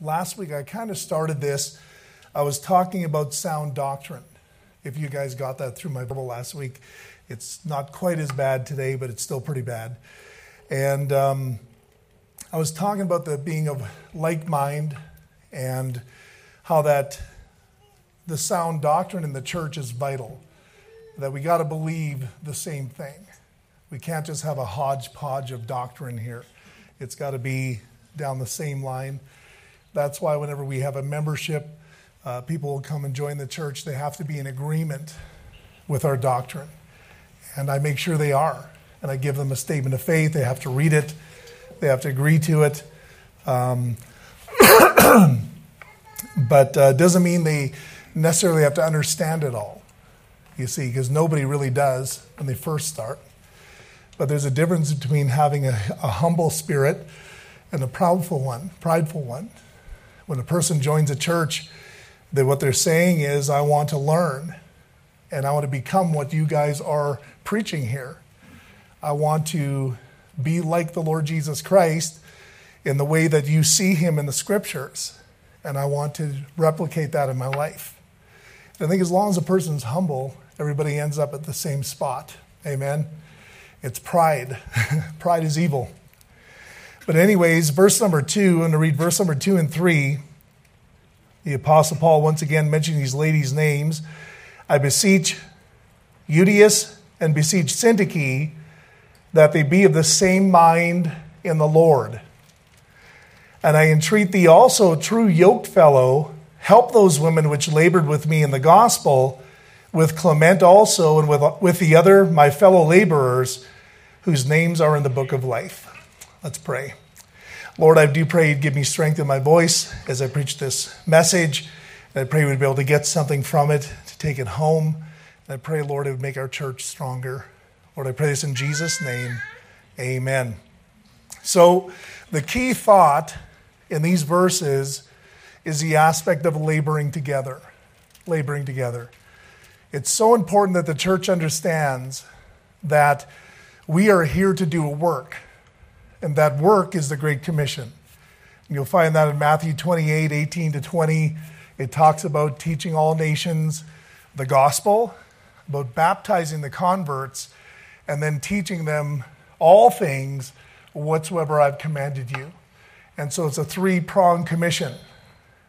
last week I kind of started this. I was talking about sound doctrine. If you guys got that through my Bible last week, it's not quite as bad today, but it's still pretty bad. And um, I was talking about the being of like mind and how that the sound doctrine in the church is vital. That we got to believe the same thing. We can't just have a hodgepodge of doctrine here. It's got to be down the same line. That's why whenever we have a membership, uh, people will come and join the church. They have to be in agreement with our doctrine. And I make sure they are. And I give them a statement of faith. They have to read it, they have to agree to it. Um, but uh, doesn't mean they necessarily have to understand it all, you see, because nobody really does when they first start. But there's a difference between having a, a humble spirit and a proudful one, prideful one. When a person joins a church, that what they're saying is, I want to learn and I want to become what you guys are preaching here. I want to be like the Lord Jesus Christ in the way that you see him in the scriptures. And I want to replicate that in my life. And I think as long as a person's humble, everybody ends up at the same spot. Amen. It's pride. pride is evil. But, anyways, verse number two, I'm going to read verse number two and three. The Apostle Paul once again mentioning these ladies' names. I beseech Euodias and beseech Syntyche that they be of the same mind in the Lord. And I entreat thee also, true yoked fellow, help those women which labored with me in the gospel, with Clement also, and with, with the other my fellow laborers, whose names are in the book of life. Let's pray. Lord, I do pray you'd give me strength in my voice as I preach this message. And I pray we'd be able to get something from it, to take it home. And I pray, Lord, it would make our church stronger. Lord, I pray this in Jesus' name. Amen. So, the key thought in these verses is the aspect of laboring together. Laboring together. It's so important that the church understands that we are here to do a work. And that work is the Great Commission. You'll find that in Matthew 28 18 to 20. It talks about teaching all nations the gospel, about baptizing the converts, and then teaching them all things whatsoever I've commanded you. And so it's a three pronged commission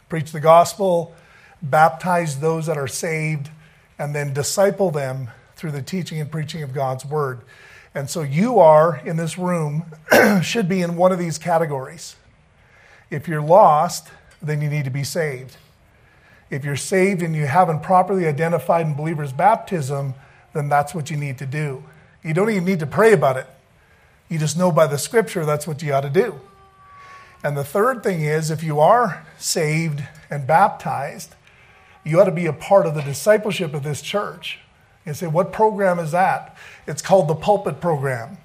preach the gospel, baptize those that are saved, and then disciple them through the teaching and preaching of God's word. And so you are in this room, should be in one of these categories. If you're lost, then you need to be saved. If you're saved and you haven't properly identified in believer's baptism, then that's what you need to do. You don't even need to pray about it. You just know by the scripture that's what you ought to do. And the third thing is if you are saved and baptized, you ought to be a part of the discipleship of this church. You say, what program is that? It's called the pulpit program.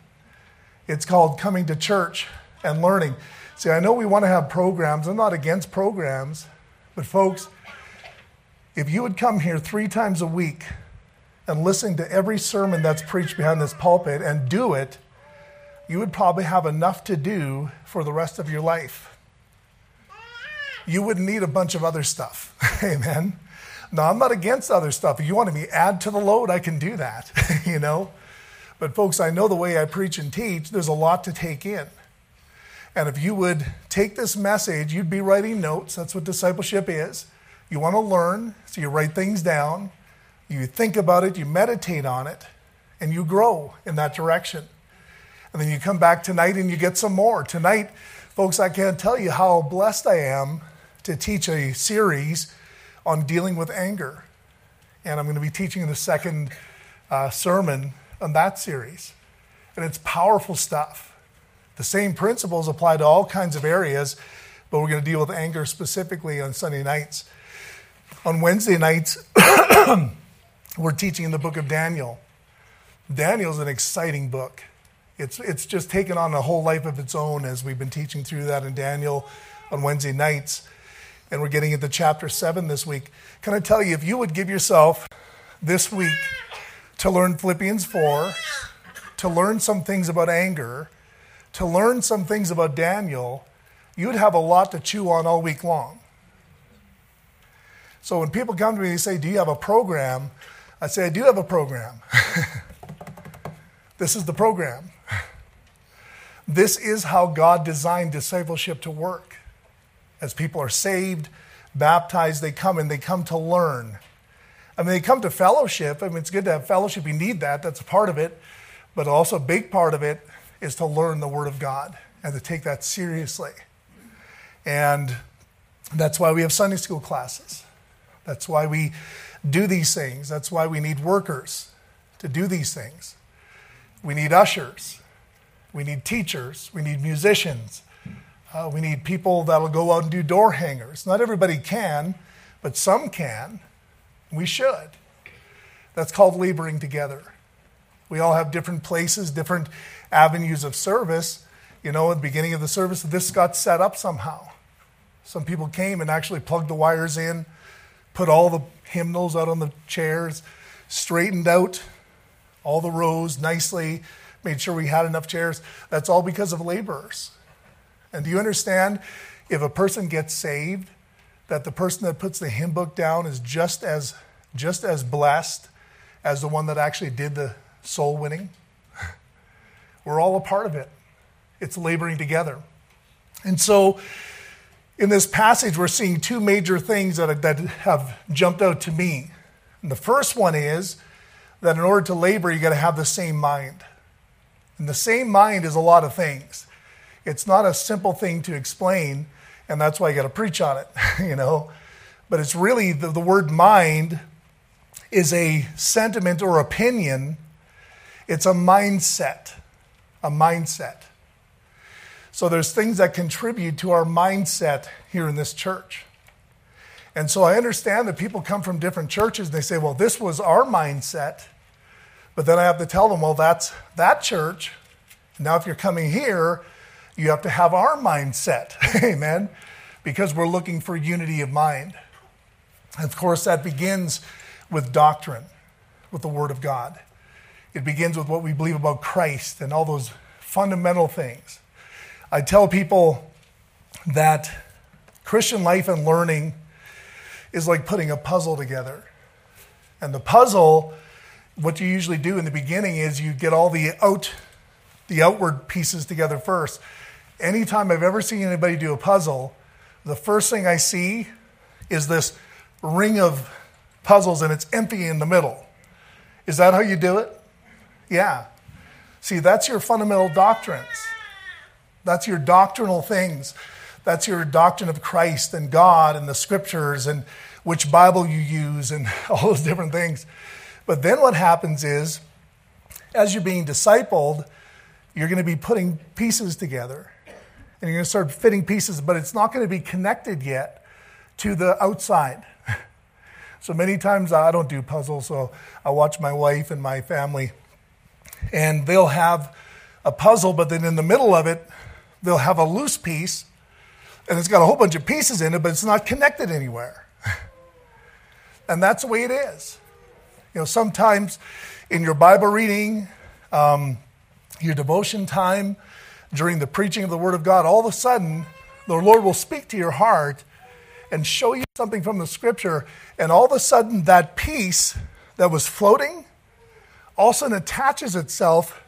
It's called coming to church and learning. See, I know we want to have programs. I'm not against programs, but folks, if you would come here three times a week and listen to every sermon that's preached behind this pulpit and do it, you would probably have enough to do for the rest of your life. You wouldn't need a bunch of other stuff. Amen. Now, I'm not against other stuff. If you want me to add to the load, I can do that, you know? But, folks, I know the way I preach and teach, there's a lot to take in. And if you would take this message, you'd be writing notes. That's what discipleship is. You want to learn, so you write things down, you think about it, you meditate on it, and you grow in that direction. And then you come back tonight and you get some more. Tonight, folks, I can't tell you how blessed I am to teach a series on dealing with anger. And I'm going to be teaching the second uh, sermon on that series. And it's powerful stuff. The same principles apply to all kinds of areas, but we're going to deal with anger specifically on Sunday nights. On Wednesday nights, we're teaching in the book of Daniel. Daniel's an exciting book. It's, it's just taken on a whole life of its own as we've been teaching through that in Daniel on Wednesday nights and we're getting into chapter 7 this week. Can I tell you, if you would give yourself this week to learn Philippians 4, to learn some things about anger, to learn some things about Daniel, you'd have a lot to chew on all week long. So when people come to me and say, Do you have a program? I say, I do have a program. this is the program. This is how God designed discipleship to work. As people are saved, baptized, they come and they come to learn. I mean, they come to fellowship. I mean, it's good to have fellowship. You need that. That's a part of it. But also, a big part of it is to learn the Word of God and to take that seriously. And that's why we have Sunday school classes. That's why we do these things. That's why we need workers to do these things. We need ushers. We need teachers. We need musicians. Uh, we need people that'll go out and do door hangers. Not everybody can, but some can. We should. That's called laboring together. We all have different places, different avenues of service. You know, at the beginning of the service, this got set up somehow. Some people came and actually plugged the wires in, put all the hymnals out on the chairs, straightened out all the rows nicely, made sure we had enough chairs. That's all because of laborers. And do you understand if a person gets saved, that the person that puts the hymn book down is just as just as blessed as the one that actually did the soul winning? We're all a part of it. It's laboring together. And so in this passage, we're seeing two major things that, that have jumped out to me. And the first one is that in order to labor, you got to have the same mind. And the same mind is a lot of things. It's not a simple thing to explain, and that's why you got to preach on it, you know. But it's really the, the word mind is a sentiment or opinion, it's a mindset. A mindset. So there's things that contribute to our mindset here in this church. And so I understand that people come from different churches and they say, well, this was our mindset. But then I have to tell them, well, that's that church. Now, if you're coming here, you have to have our mindset. Amen. Because we're looking for unity of mind. And of course, that begins with doctrine, with the Word of God. It begins with what we believe about Christ and all those fundamental things. I tell people that Christian life and learning is like putting a puzzle together. And the puzzle, what you usually do in the beginning is you get all the out the outward pieces together first. Anytime I've ever seen anybody do a puzzle, the first thing I see is this ring of puzzles and it's empty in the middle. Is that how you do it? Yeah. See, that's your fundamental doctrines. That's your doctrinal things. That's your doctrine of Christ and God and the scriptures and which Bible you use and all those different things. But then what happens is, as you're being discipled, you're going to be putting pieces together. And you're going to start fitting pieces, but it's not going to be connected yet to the outside. So many times I don't do puzzles, so I watch my wife and my family, and they'll have a puzzle, but then in the middle of it, they'll have a loose piece and it's got a whole bunch of pieces in it, but it's not connected anywhere. and that's the way it is. You know, sometimes in your Bible reading, um, your devotion time, during the preaching of the Word of God, all of a sudden, the Lord will speak to your heart and show you something from the Scripture, and all of a sudden, that piece that was floating all of a sudden attaches itself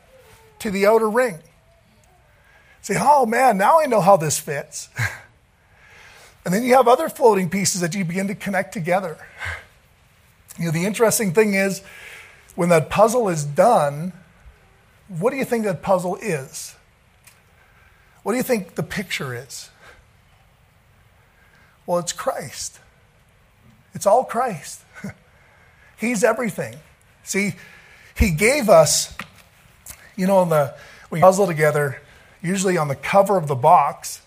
to the outer ring. Say, oh man, now I know how this fits. and then you have other floating pieces that you begin to connect together. You know, the interesting thing is when that puzzle is done, what do you think that puzzle is? What do you think the picture is? Well, it's Christ. It's all Christ. He's everything. See, He gave us, you know, the, we puzzle together, usually on the cover of the box,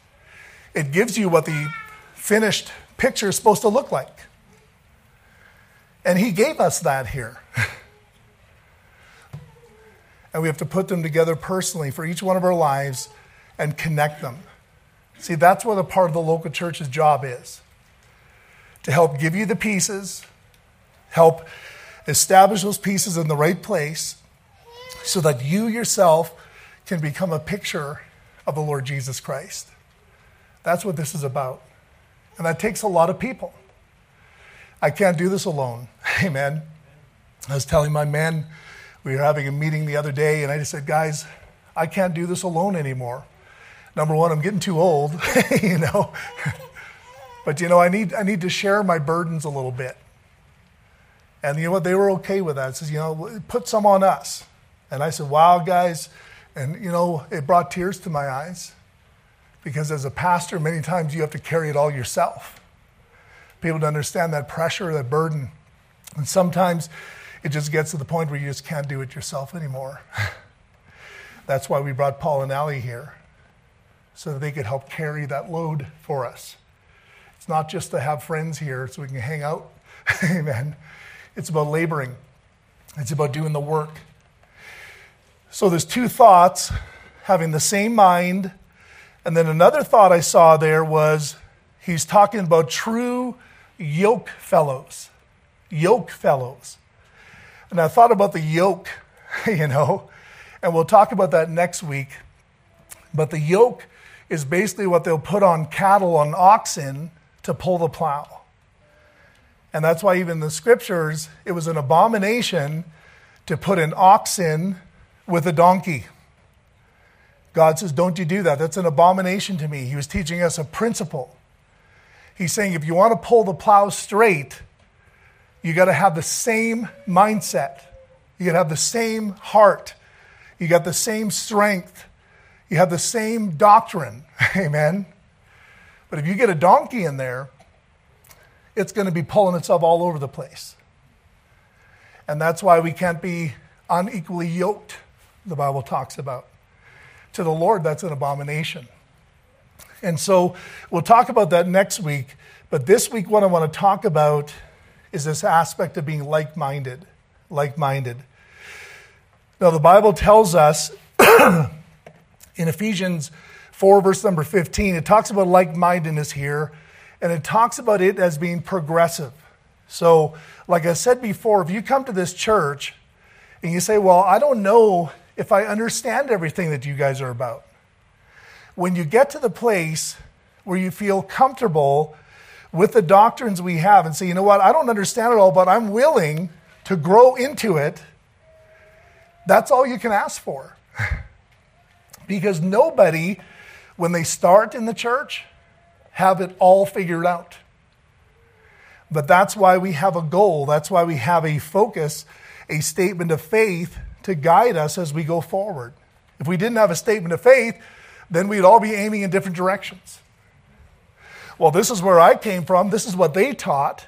it gives you what the finished picture is supposed to look like. And he gave us that here. and we have to put them together personally for each one of our lives and connect them. See, that's what a part of the local church's job is to help give you the pieces, help establish those pieces in the right place so that you yourself can become a picture of the Lord Jesus Christ. That's what this is about. And that takes a lot of people. I can't do this alone. Amen. I was telling my men, we were having a meeting the other day, and I just said, guys, I can't do this alone anymore. Number one, I'm getting too old, you know. but you know, I need I need to share my burdens a little bit. And you know what? They were okay with that. Says, you know, put some on us. And I said, wow, guys. And you know, it brought tears to my eyes because as a pastor, many times you have to carry it all yourself. People to understand that pressure, that burden. And sometimes it just gets to the point where you just can't do it yourself anymore. That's why we brought Paul and Allie here, so that they could help carry that load for us. It's not just to have friends here so we can hang out. Amen. It's about laboring, it's about doing the work. So there's two thoughts having the same mind and then another thought I saw there was he's talking about true yoke fellows. Yoke fellows. And I thought about the yoke, you know, and we'll talk about that next week. But the yoke is basically what they'll put on cattle, on oxen, to pull the plow. And that's why, even in the scriptures, it was an abomination to put an oxen with a donkey. God says, Don't you do that. That's an abomination to me. He was teaching us a principle. He's saying, if you want to pull the plow straight, you got to have the same mindset. You got to have the same heart. You got the same strength. You have the same doctrine. Amen. But if you get a donkey in there, it's going to be pulling itself all over the place. And that's why we can't be unequally yoked, the Bible talks about to the Lord, that's an abomination. And so we'll talk about that next week. But this week, what I want to talk about is this aspect of being like minded. Like minded. Now, the Bible tells us in Ephesians 4, verse number 15, it talks about like mindedness here, and it talks about it as being progressive. So, like I said before, if you come to this church and you say, Well, I don't know if I understand everything that you guys are about. When you get to the place where you feel comfortable with the doctrines we have and say, you know what, I don't understand it all, but I'm willing to grow into it, that's all you can ask for. because nobody, when they start in the church, have it all figured out. But that's why we have a goal. That's why we have a focus, a statement of faith to guide us as we go forward. If we didn't have a statement of faith, then we'd all be aiming in different directions. Well, this is where I came from. This is what they taught.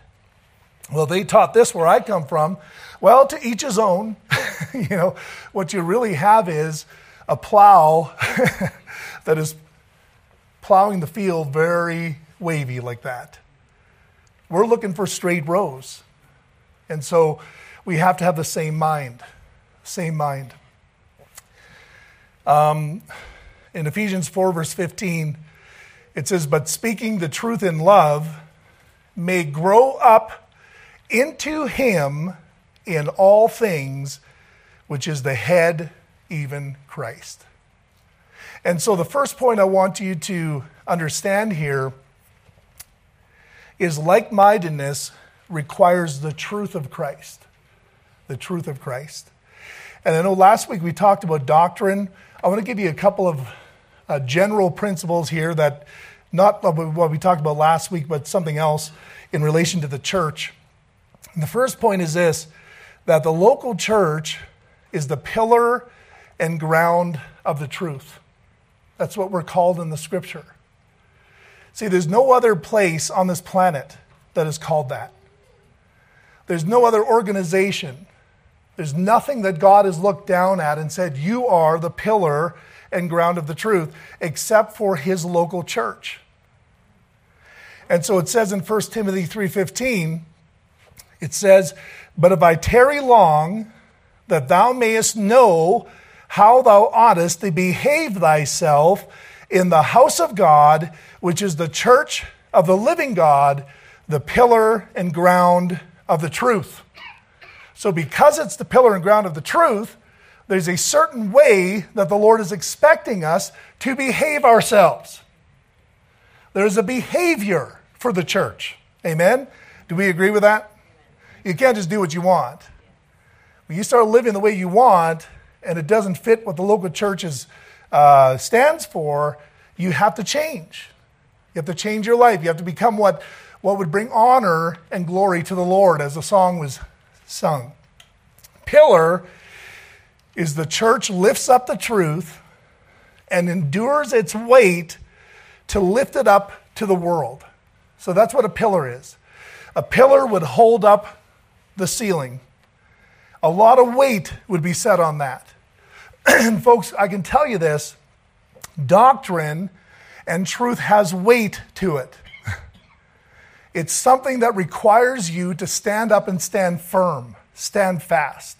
Well, they taught this where I come from. Well, to each his own. you know, what you really have is a plow that is plowing the field very wavy like that. We're looking for straight rows. And so we have to have the same mind same mind. Um, in Ephesians 4, verse 15, it says, But speaking the truth in love may grow up into him in all things, which is the head, even Christ. And so, the first point I want you to understand here is like mindedness requires the truth of Christ. The truth of Christ. And I know last week we talked about doctrine. I want to give you a couple of uh, general principles here that not what we talked about last week, but something else in relation to the church. And the first point is this that the local church is the pillar and ground of the truth. That's what we're called in the scripture. See, there's no other place on this planet that is called that. There's no other organization there's nothing that God has looked down at and said, You are the pillar and ground of the truth, except for his local church. And so it says in 1 Timothy 3:15, it says, But if I tarry long, that thou mayest know how thou oughtest to behave thyself in the house of God, which is the church of the living God, the pillar and ground of the truth. So, because it's the pillar and ground of the truth, there's a certain way that the Lord is expecting us to behave ourselves. There's a behavior for the church. Amen? Do we agree with that? You can't just do what you want. When you start living the way you want and it doesn't fit what the local church is, uh, stands for, you have to change. You have to change your life. You have to become what, what would bring honor and glory to the Lord, as the song was sung. Pillar is the church lifts up the truth and endures its weight to lift it up to the world. So that's what a pillar is. A pillar would hold up the ceiling. A lot of weight would be set on that. and folks, I can tell you this doctrine and truth has weight to it. It's something that requires you to stand up and stand firm, stand fast.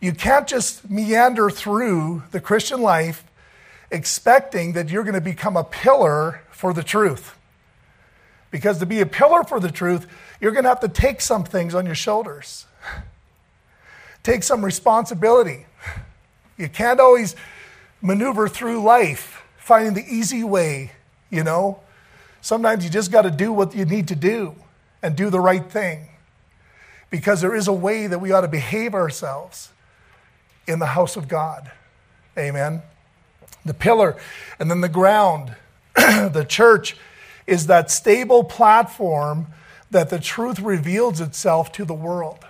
You can't just meander through the Christian life expecting that you're going to become a pillar for the truth. Because to be a pillar for the truth, you're going to have to take some things on your shoulders, take some responsibility. You can't always maneuver through life finding the easy way, you know. Sometimes you just got to do what you need to do and do the right thing because there is a way that we ought to behave ourselves in the house of God. Amen. The pillar and then the ground, the church is that stable platform that the truth reveals itself to the world.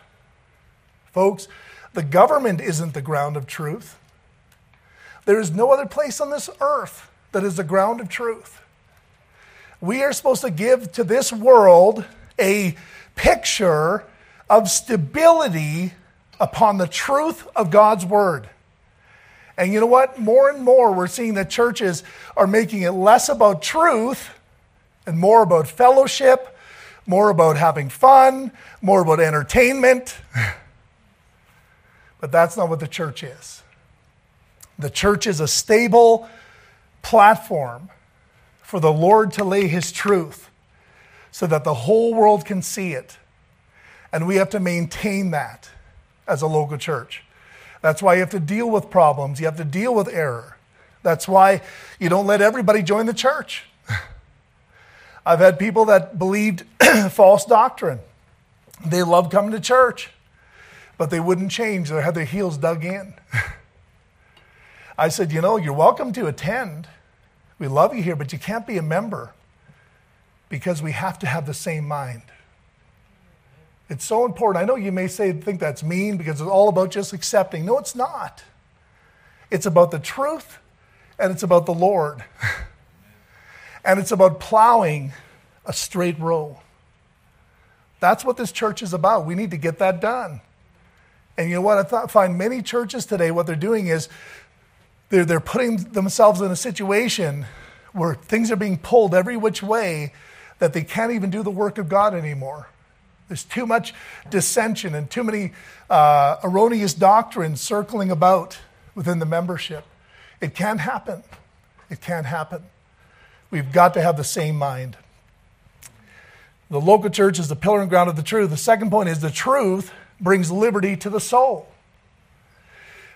Folks, the government isn't the ground of truth. There is no other place on this earth that is the ground of truth. We are supposed to give to this world a picture of stability upon the truth of God's word. And you know what? More and more, we're seeing that churches are making it less about truth and more about fellowship, more about having fun, more about entertainment. But that's not what the church is. The church is a stable platform for the Lord to lay his truth so that the whole world can see it. And we have to maintain that as a local church. That's why you have to deal with problems, you have to deal with error. That's why you don't let everybody join the church. I've had people that believed false doctrine. They loved coming to church, but they wouldn't change. They had their heels dug in. I said, You know, you're welcome to attend. We love you here, but you can't be a member because we have to have the same mind. It's so important. I know you may say think that's mean because it's all about just accepting. No, it's not. It's about the truth and it's about the Lord. and it's about plowing a straight row. That's what this church is about. We need to get that done. And you know what? I find many churches today, what they're doing is they're, they're putting themselves in a situation where things are being pulled every which way that they can't even do the work of God anymore. There's too much dissension and too many uh, erroneous doctrines circling about within the membership. It can't happen. It can't happen. We've got to have the same mind. The local church is the pillar and ground of the truth. The second point is the truth brings liberty to the soul.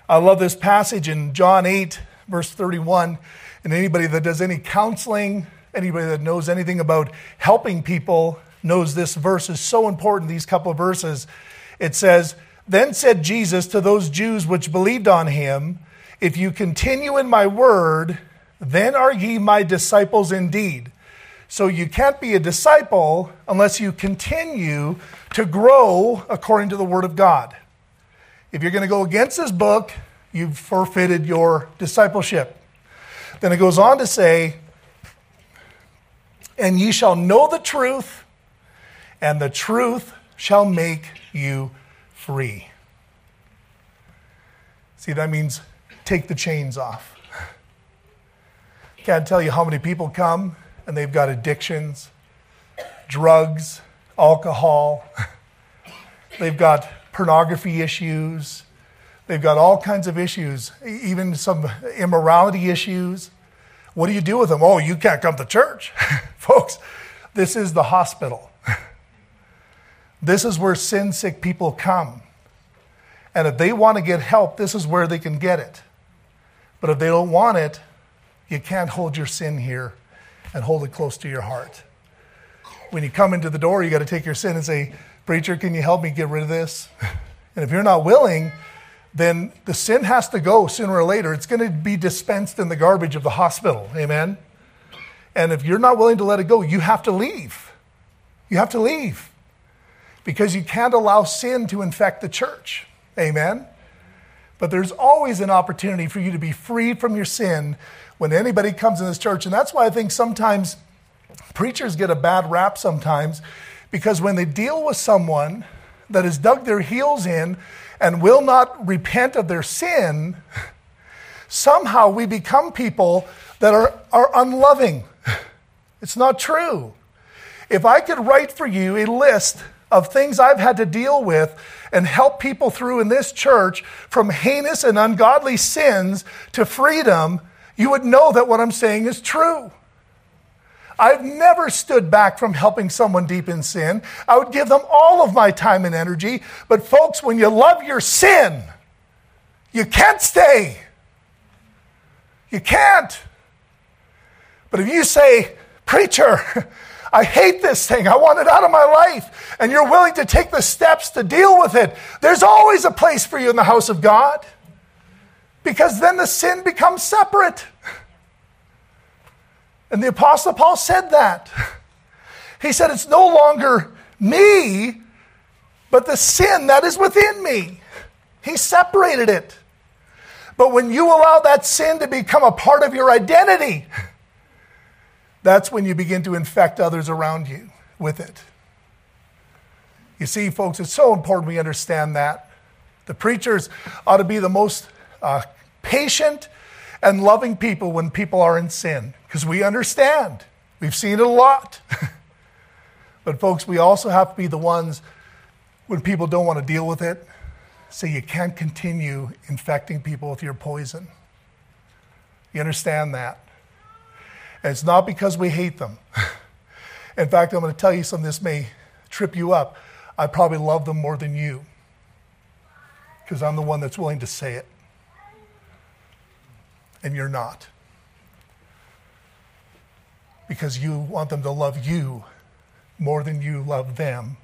I love this passage in John 8, verse 31. And anybody that does any counseling, anybody that knows anything about helping people, knows this verse is so important, these couple of verses. It says, Then said Jesus to those Jews which believed on him, If you continue in my word, then are ye my disciples indeed. So you can't be a disciple unless you continue to grow according to the word of God. If you're going to go against this book, you've forfeited your discipleship. Then it goes on to say, And ye shall know the truth, and the truth shall make you free. See, that means take the chains off. Can't tell you how many people come and they've got addictions, drugs, alcohol, they've got pornography issues, they've got all kinds of issues, even some immorality issues. What do you do with them? Oh, you can't come to church. Folks, this is the hospital. This is where sin sick people come. And if they want to get help, this is where they can get it. But if they don't want it, you can't hold your sin here and hold it close to your heart. When you come into the door, you got to take your sin and say, Preacher, can you help me get rid of this? And if you're not willing, then the sin has to go sooner or later. It's going to be dispensed in the garbage of the hospital. Amen? And if you're not willing to let it go, you have to leave. You have to leave because you can't allow sin to infect the church. Amen? But there's always an opportunity for you to be freed from your sin when anybody comes in this church. And that's why I think sometimes preachers get a bad rap sometimes because when they deal with someone that has dug their heels in and will not repent of their sin, somehow we become people that are, are unloving. It's not true. If I could write for you a list of things I've had to deal with and help people through in this church from heinous and ungodly sins to freedom, you would know that what I'm saying is true. I've never stood back from helping someone deep in sin. I would give them all of my time and energy. But, folks, when you love your sin, you can't stay. You can't. But if you say, Preacher, I hate this thing. I want it out of my life. And you're willing to take the steps to deal with it. There's always a place for you in the house of God because then the sin becomes separate. And the Apostle Paul said that. He said, It's no longer me, but the sin that is within me. He separated it. But when you allow that sin to become a part of your identity, that's when you begin to infect others around you with it. You see, folks, it's so important we understand that. The preachers ought to be the most uh, patient and loving people when people are in sin because we understand. We've seen it a lot. but, folks, we also have to be the ones when people don't want to deal with it, say you can't continue infecting people with your poison. You understand that? And it's not because we hate them. In fact, I'm going to tell you something, this may trip you up. I probably love them more than you because I'm the one that's willing to say it. And you're not because you want them to love you more than you love them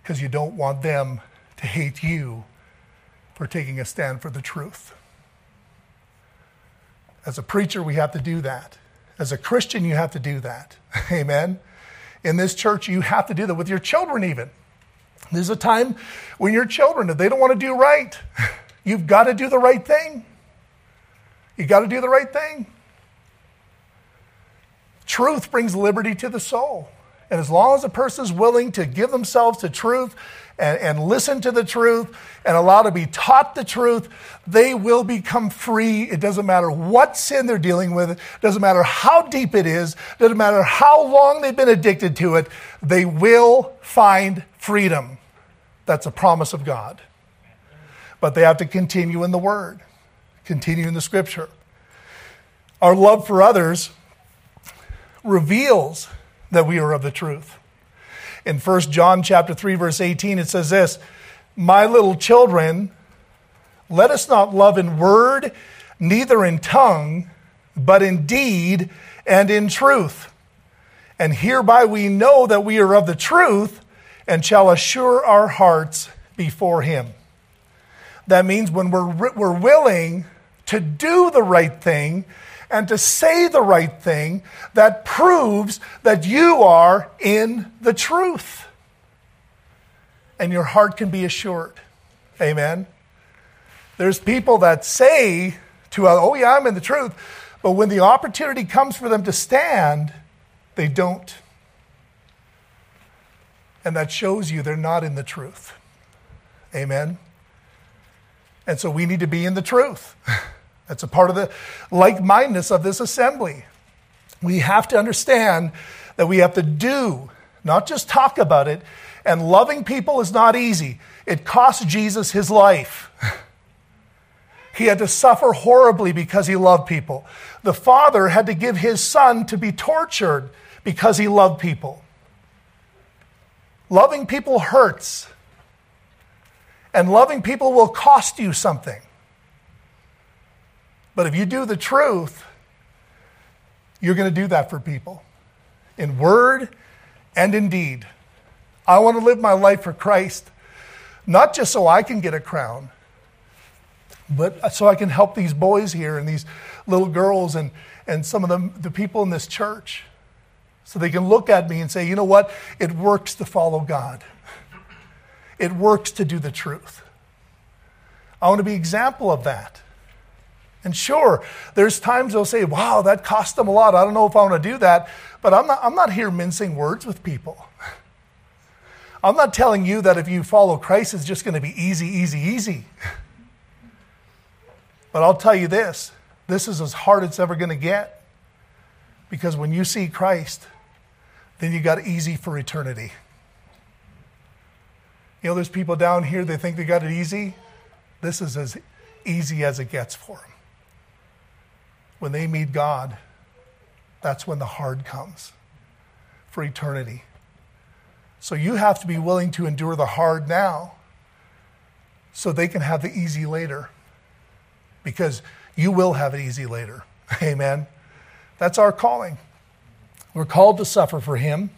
because you don't want them to hate you for taking a stand for the truth. As a preacher, we have to do that. As a Christian, you have to do that. Amen. In this church, you have to do that with your children, even. There's a time when your children, if they don't want to do right, you've got to do the right thing. You got to do the right thing. Truth brings liberty to the soul. And as long as a person is willing to give themselves to truth and, and, listen to the truth and allow to be taught the truth, they will become free. It doesn't matter what sin they're dealing with, it doesn't matter how deep it is, doesn't matter how long they've been addicted to it, they will find freedom. That's a promise of God. But they have to continue in the Word, continue in the Scripture. Our love for others reveals that we are of the truth. In 1 John chapter 3 verse 18 it says this, "My little children, let us not love in word, neither in tongue, but in deed and in truth. And hereby we know that we are of the truth and shall assure our hearts before him." That means when we're, we're willing to do the right thing, and to say the right thing that proves that you are in the truth. And your heart can be assured. Amen. There's people that say to, oh, yeah, I'm in the truth. But when the opportunity comes for them to stand, they don't. And that shows you they're not in the truth. Amen. And so we need to be in the truth. That's a part of the like mindedness of this assembly. We have to understand that we have to do, not just talk about it. And loving people is not easy. It cost Jesus his life. He had to suffer horribly because he loved people. The Father had to give his Son to be tortured because he loved people. Loving people hurts, and loving people will cost you something. But if you do the truth, you're going to do that for people in word and in deed. I want to live my life for Christ, not just so I can get a crown, but so I can help these boys here and these little girls and, and some of them, the people in this church. So they can look at me and say, you know what? It works to follow God. It works to do the truth. I want to be example of that. And sure, there's times they'll say, wow, that cost them a lot. I don't know if I want to do that. But I'm not, I'm not here mincing words with people. I'm not telling you that if you follow Christ, it's just going to be easy, easy, easy. But I'll tell you this this is as hard as it's ever going to get. Because when you see Christ, then you got easy for eternity. You know, there's people down here, they think they got it easy. This is as easy as it gets for them. When they meet God, that's when the hard comes for eternity. So you have to be willing to endure the hard now so they can have the easy later. Because you will have it easy later. Amen. That's our calling. We're called to suffer for him.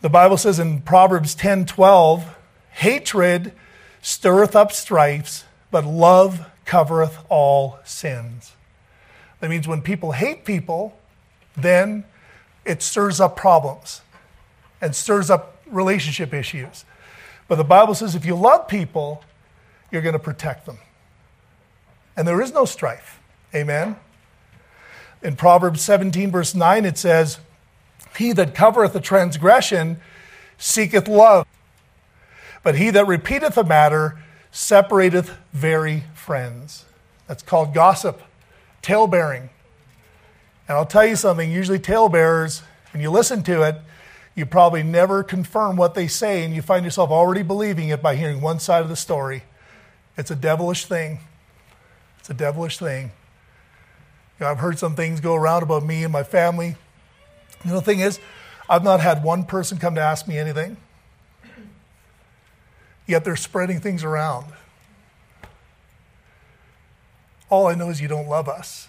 The Bible says in Proverbs 10 12, hatred stirreth up strifes, but love covereth all sins. That means when people hate people, then it stirs up problems and stirs up relationship issues. But the Bible says if you love people, you're going to protect them. And there is no strife. Amen. In Proverbs 17, verse 9, it says, He that covereth a transgression seeketh love, but he that repeateth a matter separateth very friends. That's called gossip, talebearing. And I'll tell you something, usually talebearers, when you listen to it, you probably never confirm what they say, and you find yourself already believing it by hearing one side of the story. It's a devilish thing. It's a devilish thing. You know, I've heard some things go around about me and my family. You know, the thing is, I've not had one person come to ask me anything. Yet they're spreading things around. All I know is you don't love us.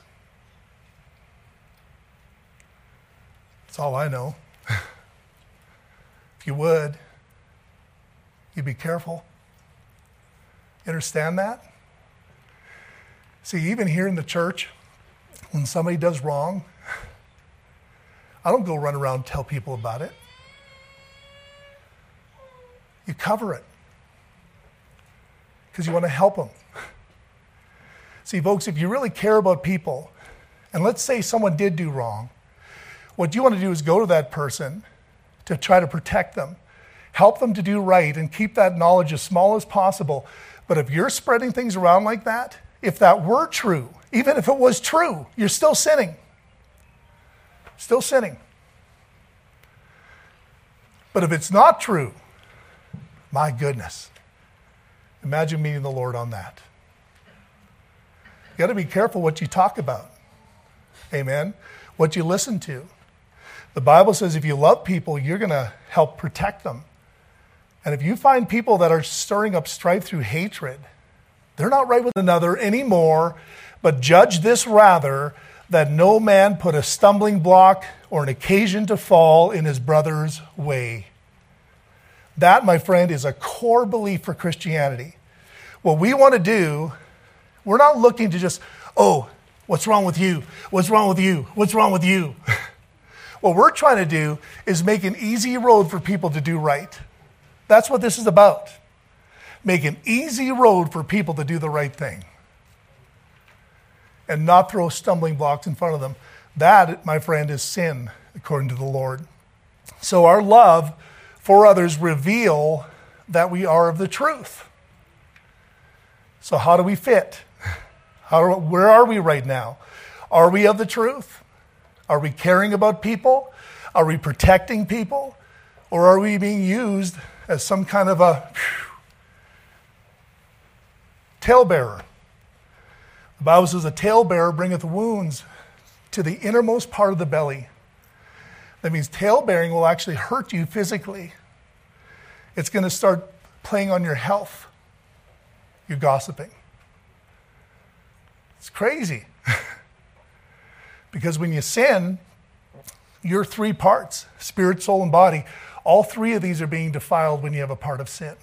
That's all I know. if you would, you'd be careful. You understand that? See, even here in the church, when somebody does wrong, I don't go run around and tell people about it. You cover it because you want to help them. See, folks, if you really care about people, and let's say someone did do wrong, what you want to do is go to that person to try to protect them, help them to do right, and keep that knowledge as small as possible. But if you're spreading things around like that, if that were true, even if it was true, you're still sinning. Still sinning. But if it's not true, my goodness, imagine meeting the Lord on that. You got to be careful what you talk about. Amen. What you listen to. The Bible says if you love people, you're going to help protect them. And if you find people that are stirring up strife through hatred, they're not right with another anymore but judge this rather, that no man put a stumbling block or an occasion to fall in his brother's way. That, my friend, is a core belief for Christianity. What we want to do, we're not looking to just, oh, what's wrong with you? What's wrong with you? What's wrong with you? what we're trying to do is make an easy road for people to do right. That's what this is about. Make an easy road for people to do the right thing and not throw stumbling blocks in front of them. That, my friend, is sin, according to the Lord. So our love for others reveal that we are of the truth. So how do we fit? How, where are we right now? Are we of the truth? Are we caring about people? Are we protecting people? Or are we being used as some kind of a whew, talebearer? The Bible says, A talebearer bringeth wounds to the innermost part of the belly. That means talebearing will actually hurt you physically. It's going to start playing on your health. You're gossiping. It's crazy. Because when you sin, your three parts spirit, soul, and body all three of these are being defiled when you have a part of sin.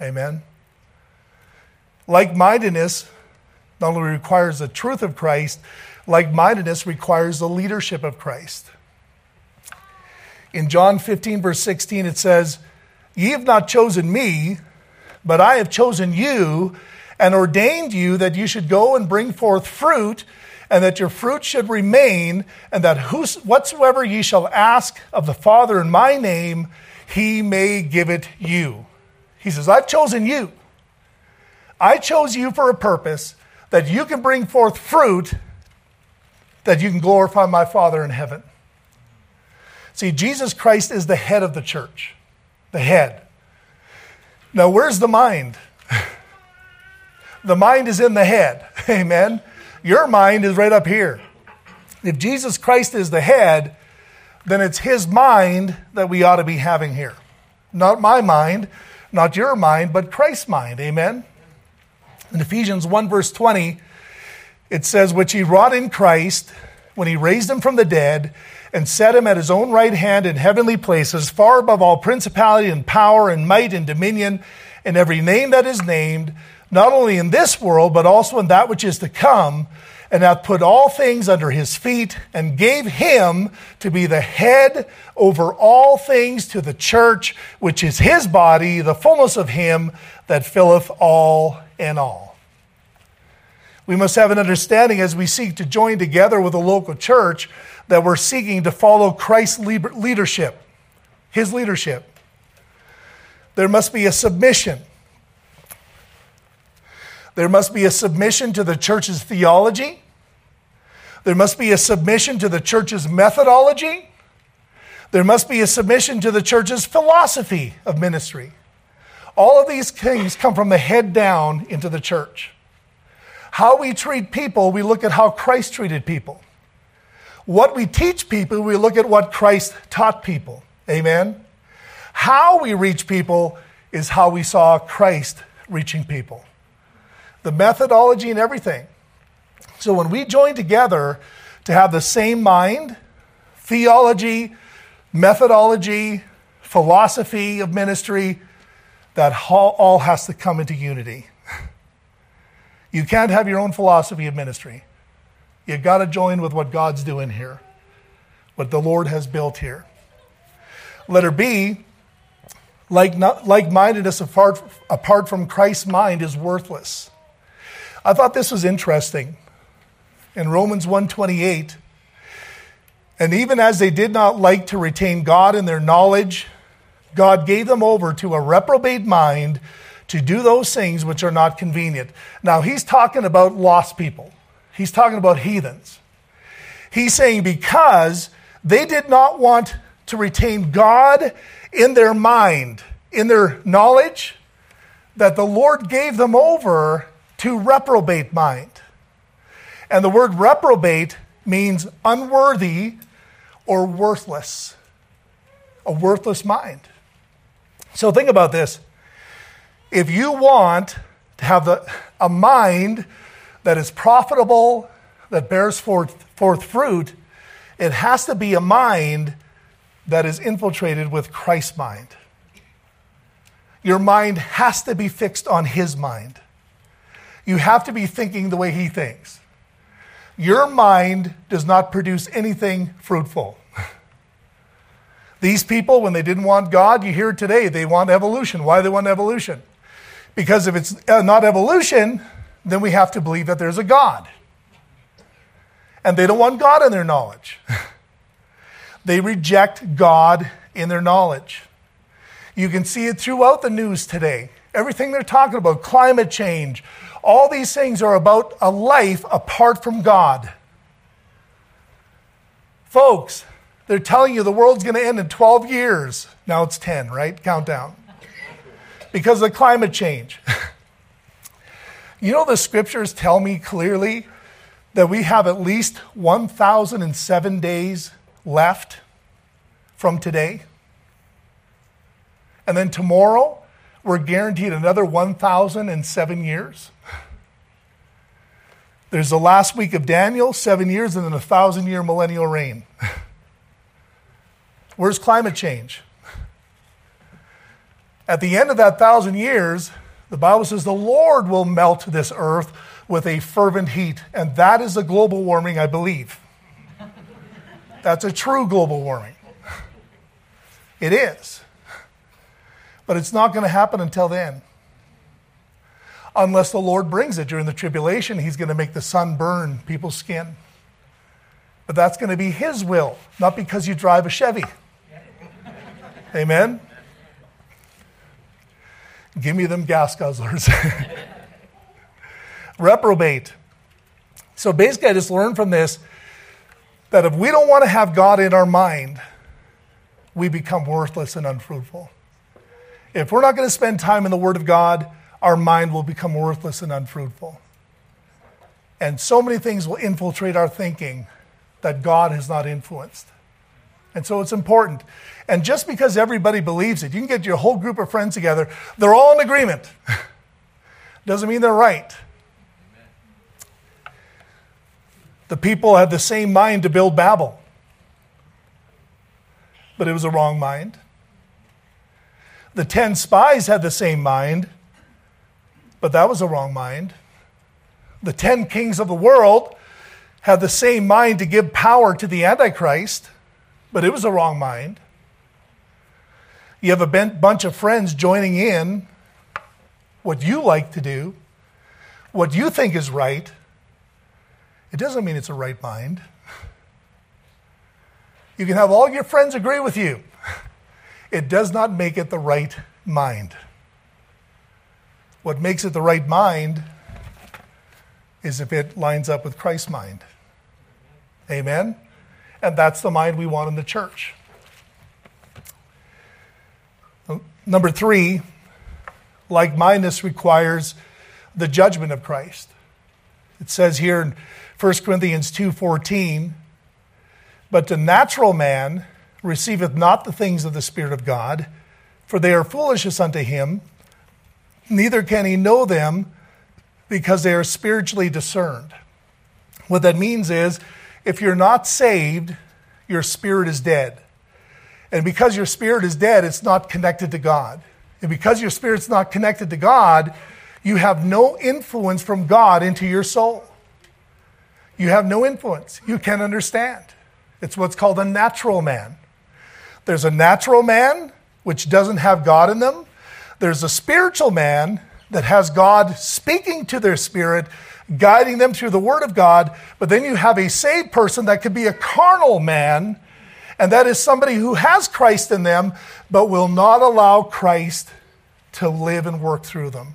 Amen. Like mindedness not only requires the truth of Christ, like mindedness requires the leadership of Christ. In John 15, verse 16, it says, Ye have not chosen me, but I have chosen you and ordained you that you should go and bring forth fruit, and that your fruit should remain, and that whatsoever ye shall ask of the Father in my name, he may give it you. He says, I've chosen you. I chose you for a purpose that you can bring forth fruit that you can glorify my Father in heaven. See, Jesus Christ is the head of the church, the head. Now, where's the mind? the mind is in the head. Amen. Your mind is right up here. If Jesus Christ is the head, then it's his mind that we ought to be having here. Not my mind, not your mind, but Christ's mind. Amen. In Ephesians 1, verse 20, it says, Which he wrought in Christ when he raised him from the dead and set him at his own right hand in heavenly places, far above all principality and power and might and dominion, and every name that is named, not only in this world, but also in that which is to come, and hath put all things under his feet, and gave him to be the head over all things to the church, which is his body, the fullness of him that filleth all in all. We must have an understanding as we seek to join together with a local church that we're seeking to follow Christ's leadership, his leadership. There must be a submission. There must be a submission to the church's theology. There must be a submission to the church's methodology. There must be a submission to the church's philosophy of ministry. All of these things come from the head down into the church. How we treat people, we look at how Christ treated people. What we teach people, we look at what Christ taught people. Amen? How we reach people is how we saw Christ reaching people. The methodology and everything. So when we join together to have the same mind, theology, methodology, philosophy of ministry, that all has to come into unity. You can't have your own philosophy of ministry. You've got to join with what God's doing here, what the Lord has built here. Letter B, like, like mindedness apart, apart from Christ's mind is worthless. I thought this was interesting. In Romans 128, and even as they did not like to retain God in their knowledge, God gave them over to a reprobate mind to do those things which are not convenient. Now, he's talking about lost people, he's talking about heathens. He's saying because they did not want to retain God in their mind, in their knowledge, that the Lord gave them over to reprobate mind. And the word reprobate means unworthy or worthless, a worthless mind. So think about this. If you want to have the, a mind that is profitable, that bears forth, forth fruit, it has to be a mind that is infiltrated with Christ's mind. Your mind has to be fixed on His mind. You have to be thinking the way He thinks. Your mind does not produce anything fruitful. These people, when they didn't want God, you hear today, they want evolution. Why do they want evolution? Because if it's uh, not evolution, then we have to believe that there's a God. And they don't want God in their knowledge. they reject God in their knowledge. You can see it throughout the news today. Everything they're talking about, climate change, all these things are about a life apart from God. Folks, they're telling you the world's going to end in 12 years. Now it's 10, right? Countdown. Because of climate change. you know, the scriptures tell me clearly that we have at least 1,007 days left from today. And then tomorrow, we're guaranteed another 1,007 years. There's the last week of Daniel, seven years, and then a thousand year millennial reign. Where's climate change? At the end of that thousand years, the Bible says the Lord will melt this earth with a fervent heat. And that is the global warming, I believe. That's a true global warming. It is. But it's not going to happen until then. Unless the Lord brings it during the tribulation, He's going to make the sun burn people's skin. But that's going to be His will, not because you drive a Chevy. Amen? Give me them gas guzzlers. Reprobate. So basically, I just learned from this that if we don't want to have God in our mind, we become worthless and unfruitful. If we're not going to spend time in the Word of God, our mind will become worthless and unfruitful. And so many things will infiltrate our thinking that God has not influenced. And so it's important. And just because everybody believes it, you can get your whole group of friends together, they're all in agreement. Doesn't mean they're right. The people had the same mind to build Babel, but it was a wrong mind. The 10 spies had the same mind, but that was a wrong mind. The 10 kings of the world had the same mind to give power to the Antichrist, but it was a wrong mind. You have a bunch of friends joining in what you like to do, what you think is right. It doesn't mean it's a right mind. You can have all your friends agree with you. It does not make it the right mind. What makes it the right mind is if it lines up with Christ's mind. Amen? And that's the mind we want in the church. Number three, like mindedness requires the judgment of Christ. It says here in 1 Corinthians 2:14, but the natural man receiveth not the things of the Spirit of God, for they are foolishness unto him, neither can he know them because they are spiritually discerned. What that means is if you're not saved, your spirit is dead. And because your spirit is dead, it's not connected to God. And because your spirit's not connected to God, you have no influence from God into your soul. You have no influence. You can't understand. It's what's called a natural man. There's a natural man, which doesn't have God in them. There's a spiritual man that has God speaking to their spirit guiding them through the Word of God. But then you have a saved person that could be a carnal man, and that is somebody who has Christ in them, but will not allow Christ to live and work through them.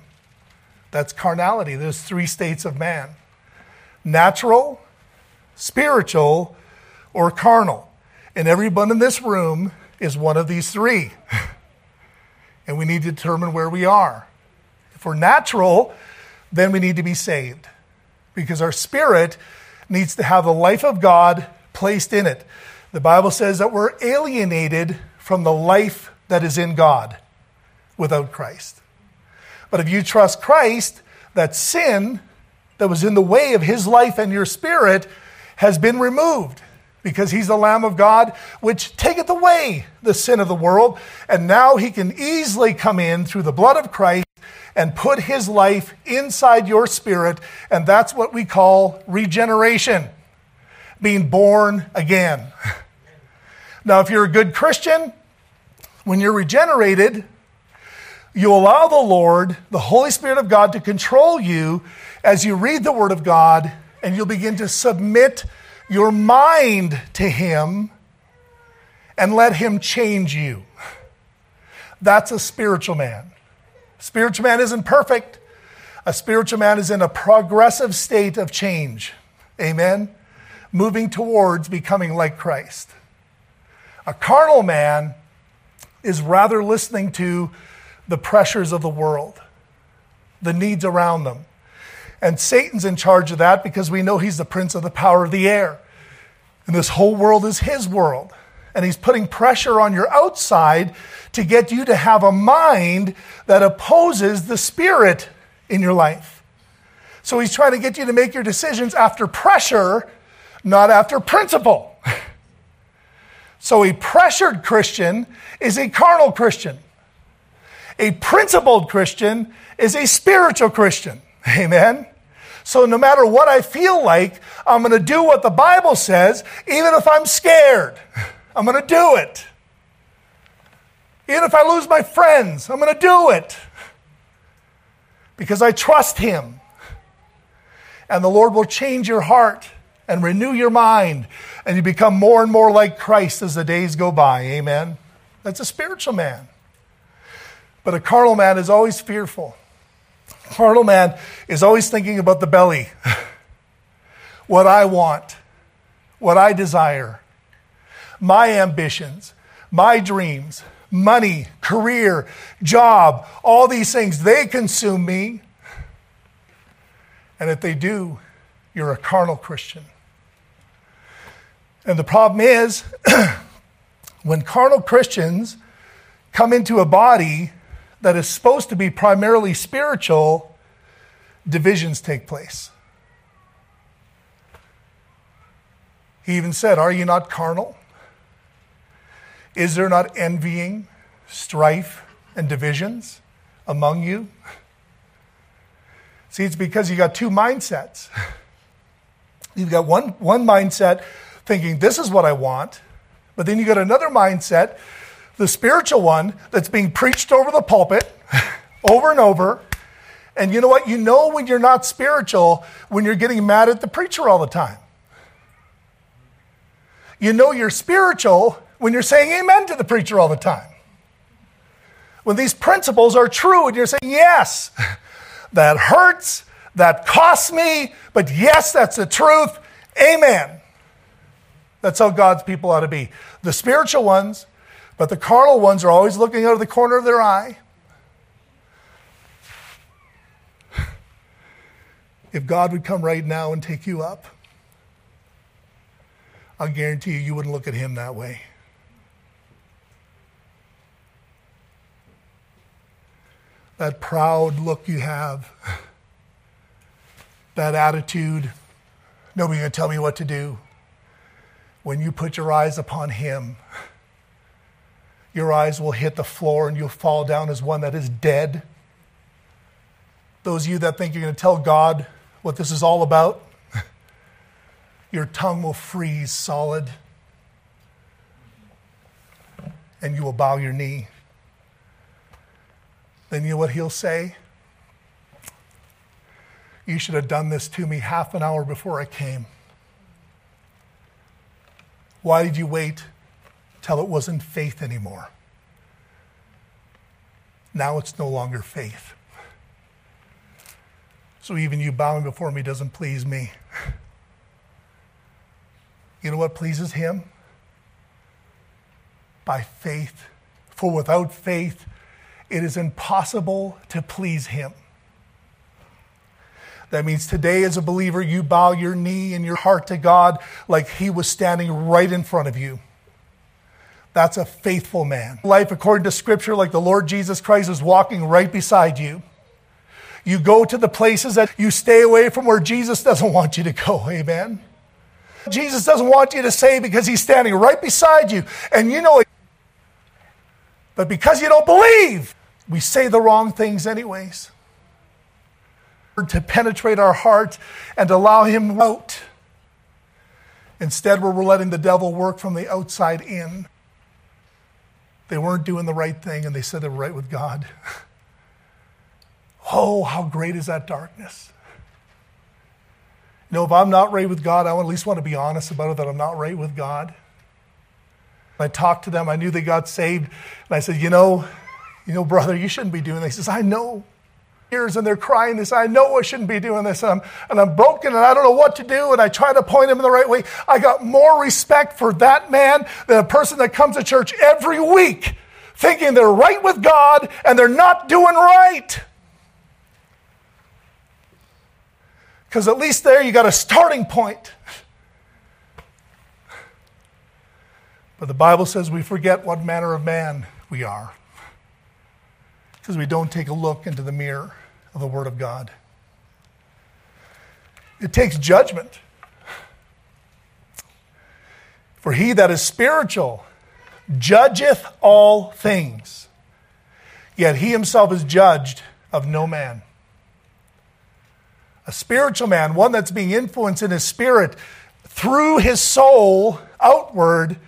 That's carnality. There's three states of man natural, spiritual, or carnal. And everyone in this room is one of these three. and we need to determine where we are. If we're natural, then we need to be saved because our spirit needs to have the life of God placed in it. The Bible says that we're alienated from the life that is in God without Christ. But if you trust Christ, that sin that was in the way of his life and your spirit has been removed because he's the Lamb of God, which taketh away the sin of the world. And now he can easily come in through the blood of Christ and put his life inside your spirit. And that's what we call regeneration, being born again. Now, if you're a good Christian, when you're regenerated, you allow the Lord, the Holy Spirit of God, to control you as you read the Word of God, and you'll begin to submit your mind to Him and let Him change you. That's a spiritual man. Spiritual man isn't perfect. A spiritual man is in a progressive state of change. Amen? Moving towards becoming like Christ. A carnal man is rather listening to the pressures of the world, the needs around them. And Satan's in charge of that because we know he's the prince of the power of the air. And this whole world is his world and he's putting pressure on your outside to get you to have a mind that opposes the spirit in your life. So he's trying to get you to make your decisions after pressure, not after principle. So a pressured Christian is a carnal Christian. A principled Christian is a spiritual Christian. Amen. So no matter what I feel like, I'm going to do what the Bible says, even if I'm scared. I'm going to do it. Even if I lose my friends, I'm going to do it. Because I trust Him. And the Lord will change your heart and renew your mind, and you become more and more like Christ as the days go by. Amen. That's a spiritual man. But a carnal man is always fearful. Carnal man is always thinking about the belly, what I want, what I desire, my ambitions, my dreams, money, career, job, all these things, they consume me. And if they do, you're a carnal Christian. And the problem is, when carnal Christians come into a body that is supposed to be primarily spiritual, divisions take place. He even said, Are you not carnal? Is there not envying, strife, and divisions among you? See, it's because you got two mindsets. You've got one, one mindset thinking, This is what I want. But then you got another mindset the spiritual one that's being preached over the pulpit over and over. And you know what? You know when you're not spiritual when you're getting mad at the preacher all the time. You know you're spiritual when you're saying amen to the preacher all the time. When these principles are true and you're saying, yes, that hurts, that costs me, but yes, that's the truth. Amen. That's how God's people ought to be. The spiritual ones but the carnal ones are always looking out of the corner of their eye. If God would come right now and take you up, I guarantee you, you wouldn't look at him that way. That proud look you have, that attitude, nobody can tell me what to do. When you put your eyes upon him, your eyes will hit the floor and you'll fall down as one that is dead. Those of you that think you're going to tell God what this is all about, your tongue will freeze solid and you will bow your knee. Then you know what he'll say? You should have done this to me half an hour before I came. Why did you wait till it wasn't faith anymore. Now it's no longer faith. So even you bowing before me doesn't please me. You know what pleases him? By faith. For without faith, it is impossible to please him. That means today, as a believer, you bow your knee and your heart to God like he was standing right in front of you. That's a faithful man. Life according to Scripture, like the Lord Jesus Christ is walking right beside you. You go to the places that you stay away from where Jesus doesn't want you to go. Amen. Jesus doesn't want you to say because he's standing right beside you. And you know it. But because you don't believe, we say the wrong things, anyways. To penetrate our heart and allow him out. Instead, we're letting the devil work from the outside in. They weren't doing the right thing and they said they were right with God. oh, how great is that darkness? You know, if I'm not right with God, I at least want to be honest about it that I'm not right with God. I talked to them. I knew they got saved. And I said, you know, you know, brother, you shouldn't be doing this. He says, I know Tears and they're crying this. I know I shouldn't be doing this. And I'm, and I'm broken and I don't know what to do. And I try to point him in the right way. I got more respect for that man than a person that comes to church every week thinking they're right with God and they're not doing right. Because at least there you got a starting point. But the Bible says we forget what manner of man we are because we don't take a look into the mirror of the Word of God. It takes judgment. For he that is spiritual judgeth all things, yet he himself is judged of no man. A spiritual man, one that's being influenced in his spirit through his soul outward,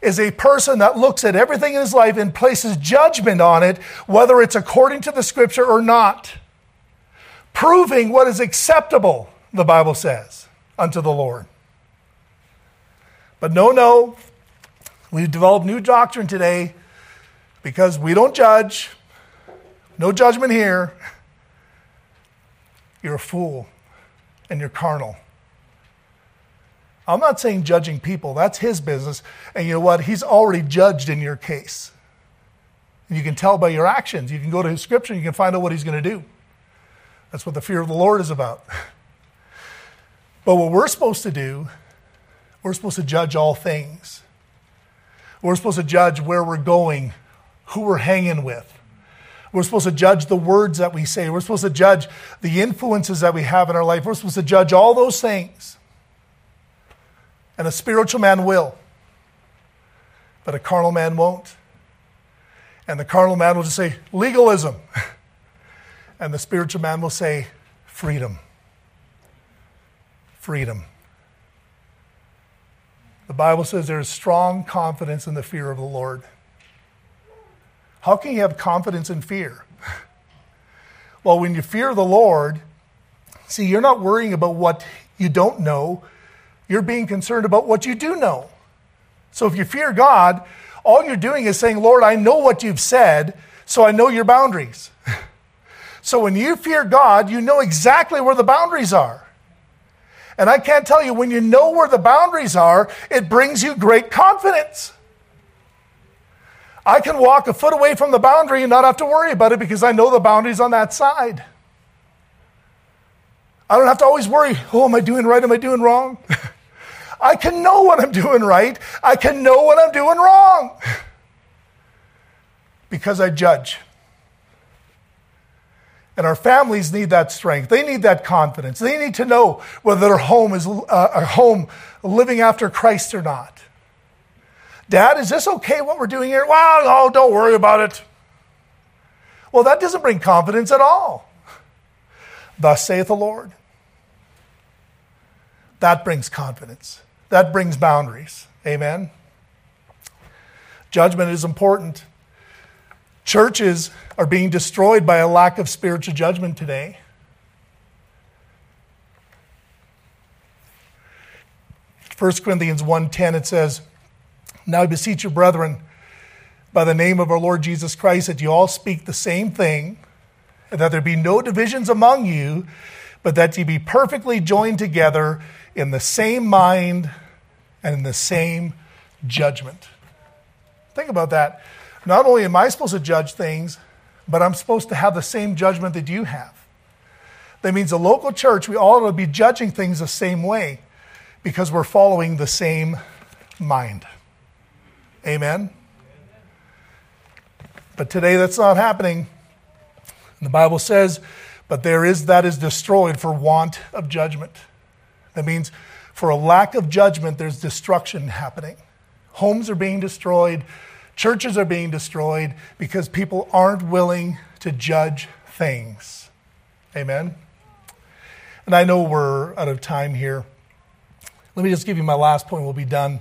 is a person that looks at everything in his life and places judgment on it, whether it's according to the scripture or not, proving what is acceptable, the Bible says, unto the Lord. But no, no, we've developed new doctrine today because we don't judge. No judgment here. You're a fool and you're carnal. I'm not saying judging people, that's his business. And you know what? He's already judged in your case. You can tell by your actions. You can go to his scripture and you can find out what he's going to do. That's what the fear of the Lord is about. But what we're supposed to do, we're supposed to judge all things. We're supposed to judge where we're going, who we're hanging with. We're supposed to judge the words that we say. We're supposed to judge the influences that we have in our life. We're supposed to judge all those things. And a spiritual man will, but a carnal man won't. And the carnal man will just say, legalism. And the spiritual man will say, freedom. Freedom. The Bible says there is strong confidence in the fear of the Lord. How can you have confidence in fear? Well, when you fear the Lord, see, you're not worrying about what you don't know, you're being concerned about what you do know. So if you fear God, all you're doing is saying, Lord, I know what you've said, so I know your boundaries. so when you fear God, you know exactly where the boundaries are. And I can't tell you, when you know where the boundaries are, it brings you great confidence. I can walk a foot away from the boundary and not have to worry about it because I know the boundaries on that side. I don't have to always worry, oh, am I doing right? Am I doing wrong? I can know what I'm doing right. I can know what I'm doing wrong because I judge. And our families need that strength. They need that confidence. They need to know whether their home is uh, a home living after Christ or not. Dad, is this okay what we're doing here? Well, no, don't worry about it. Well, that doesn't bring confidence at all. Thus saith the Lord. That brings confidence. That brings boundaries. Amen. Judgment is important. Churches are being destroyed by a lack of spiritual judgment today. 1 Corinthians 1:10 it says, now I beseech you, brethren, by the name of our Lord Jesus Christ, that you all speak the same thing, and that there be no divisions among you, but that ye be perfectly joined together in the same mind and in the same judgment. Think about that. Not only am I supposed to judge things, but I'm supposed to have the same judgment that you have. That means a local church, we all ought to be judging things the same way because we're following the same mind. Amen? But today that's not happening. The Bible says, but there is that is destroyed for want of judgment. That means for a lack of judgment, there's destruction happening. Homes are being destroyed, churches are being destroyed because people aren't willing to judge things. Amen? And I know we're out of time here. Let me just give you my last point, we'll be done.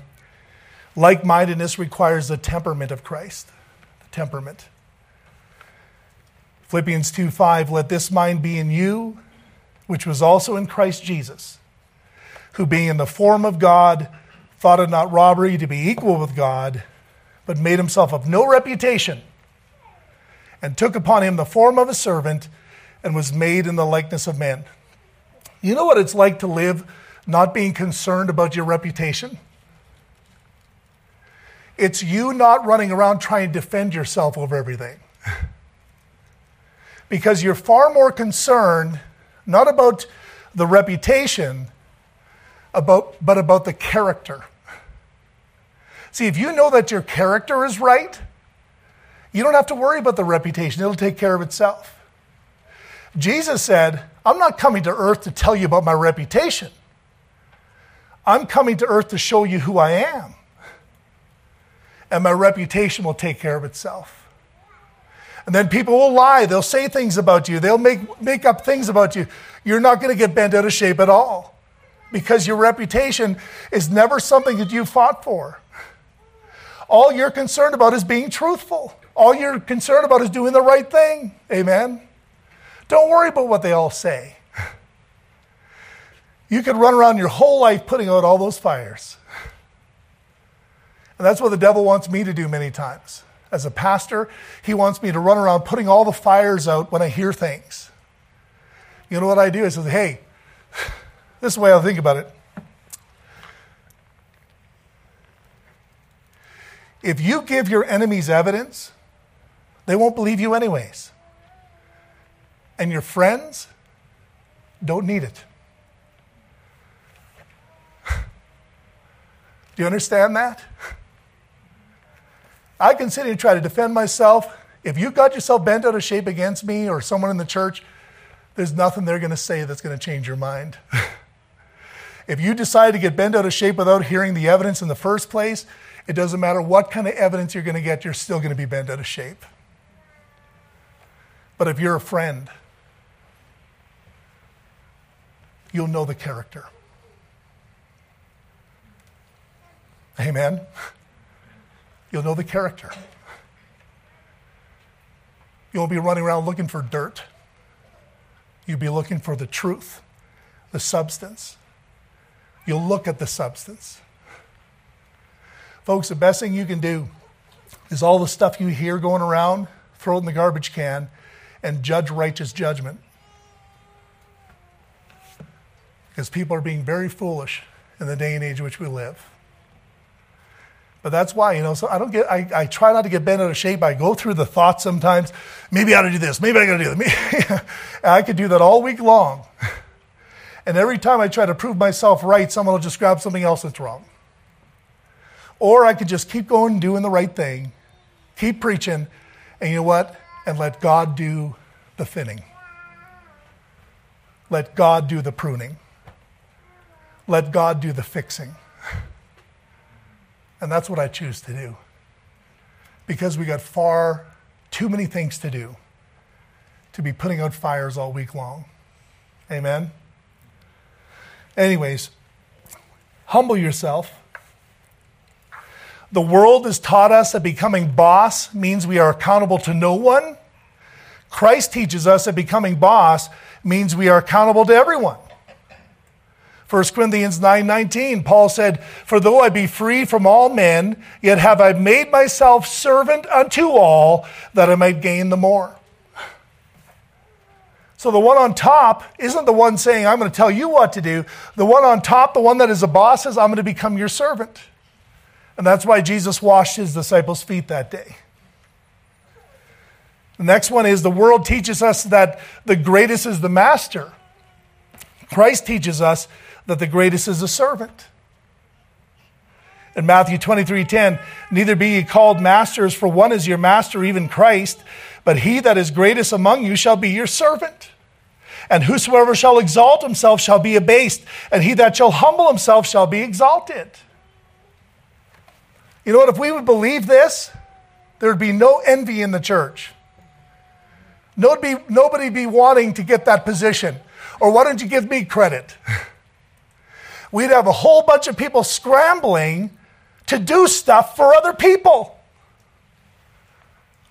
Like mindedness requires the temperament of Christ. The temperament. Philippians 2 5, let this mind be in you, which was also in Christ Jesus, who being in the form of God, thought it not robbery to be equal with God, but made himself of no reputation, and took upon him the form of a servant, and was made in the likeness of men. You know what it's like to live not being concerned about your reputation? It's you not running around trying to defend yourself over everything. because you're far more concerned not about the reputation, about, but about the character. See, if you know that your character is right, you don't have to worry about the reputation, it'll take care of itself. Jesus said, I'm not coming to earth to tell you about my reputation. I'm coming to earth to show you who I am. And my reputation will take care of itself. And then people will lie. They'll say things about you. They'll make, make up things about you. You're not going to get bent out of shape at all because your reputation is never something that you fought for. All you're concerned about is being truthful. All you're concerned about is doing the right thing. Amen. Don't worry about what they all say. You could run around your whole life putting out all those fires. And that's what the devil wants me to do many times. As a pastor, he wants me to run around putting all the fires out when I hear things. You know what I do? I say, hey, this is the way I think about it. If you give your enemies evidence, they won't believe you anyways. And your friends don't need it. Do you understand that? I can sit here and try to defend myself. If you've got yourself bent out of shape against me or someone in the church, there's nothing they're going to say that's going to change your mind. if you decide to get bent out of shape without hearing the evidence in the first place, it doesn't matter what kind of evidence you're going to get, you're still going to be bent out of shape. But if you're a friend, you'll know the character. Amen. You'll know the character. You won't be running around looking for dirt. You'll be looking for the truth, the substance. You'll look at the substance. Folks, the best thing you can do is all the stuff you hear going around, throw it in the garbage can and judge righteous judgment. Because people are being very foolish in the day and age in which we live. But that's why, you know, so I don't get, I, I try not to get bent out of shape. I go through the thoughts sometimes. Maybe I ought to do this. Maybe I got to do that. I could do that all week long. And every time I try to prove myself right, someone will just grab something else that's wrong. Or I could just keep going doing the right thing, keep preaching, and you know what? And let God do the thinning. Let God do the pruning. Let God do the fixing. And that's what I choose to do. Because we got far too many things to do to be putting out fires all week long. Amen? Anyways, humble yourself. The world has taught us that becoming boss means we are accountable to no one. Christ teaches us that becoming boss means we are accountable to everyone. 1 Corinthians 9:19 Paul said, "For though I be free from all men, yet have I made myself servant unto all that I might gain the more." So the one on top isn't the one saying, "I'm going to tell you what to do." The one on top, the one that is a boss says, "I'm going to become your servant." And that's why Jesus washed his disciples' feet that day. The next one is the world teaches us that the greatest is the master. Christ teaches us that the greatest is a servant. In Matthew 23 10, neither be ye called masters, for one is your master, even Christ, but he that is greatest among you shall be your servant. And whosoever shall exalt himself shall be abased, and he that shall humble himself shall be exalted. You know what? If we would believe this, there would be no envy in the church. Nobody, nobody be wanting to get that position. Or why don't you give me credit? we'd have a whole bunch of people scrambling to do stuff for other people.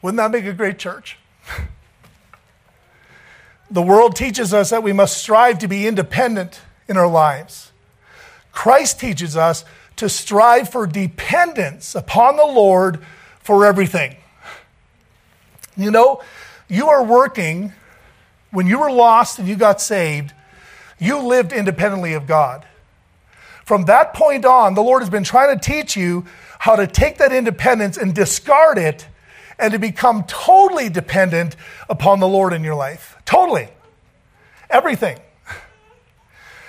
Wouldn't that make a great church? the world teaches us that we must strive to be independent in our lives. Christ teaches us to strive for dependence upon the Lord for everything. You know, you are working, when you were lost and you got saved, you lived independently of God. From that point on, the Lord has been trying to teach you how to take that independence and discard it and to become totally dependent upon the Lord in your life. Totally. Everything.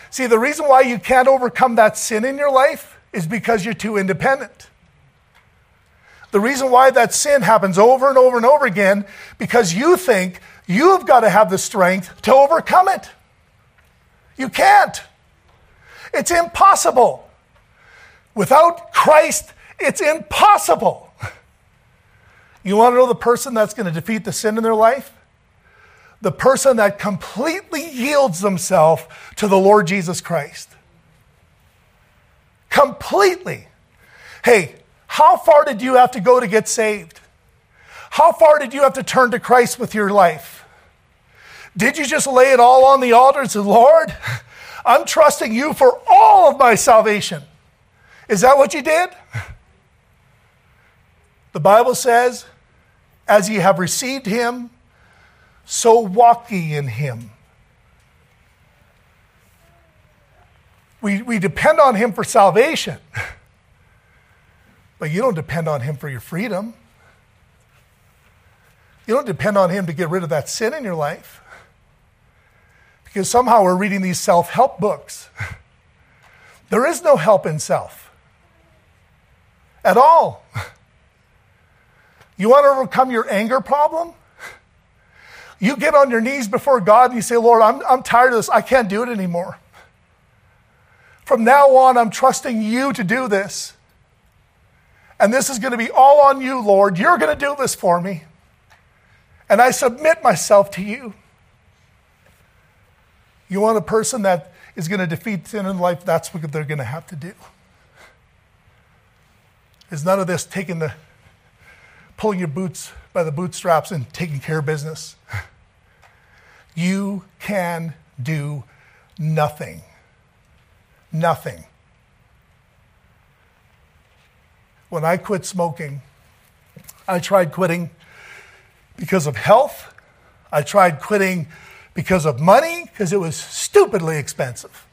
See, the reason why you can't overcome that sin in your life is because you're too independent. The reason why that sin happens over and over and over again because you think you've got to have the strength to overcome it. You can't. It's impossible. Without Christ, it's impossible. You want to know the person that's going to defeat the sin in their life? The person that completely yields themselves to the Lord Jesus Christ. Completely. Hey, how far did you have to go to get saved? How far did you have to turn to Christ with your life? Did you just lay it all on the altar and say, Lord, I'm trusting you for all of my salvation? Is that what you did? The Bible says, as ye have received him, so walk ye in him. We, we depend on him for salvation, but you don't depend on him for your freedom. You don't depend on him to get rid of that sin in your life. Because somehow we're reading these self help books. There is no help in self at all. You want to overcome your anger problem? You get on your knees before God and you say, Lord, I'm, I'm tired of this. I can't do it anymore. From now on, I'm trusting you to do this. And this is going to be all on you, Lord. You're going to do this for me. And I submit myself to you. You want a person that is going to defeat sin in life? That's what they're going to have to do. Is none of this taking the pulling your boots by the bootstraps and taking care of business. You can do nothing. Nothing. When I quit smoking, I tried quitting because of health. I tried quitting because of money, because it was stupidly expensive.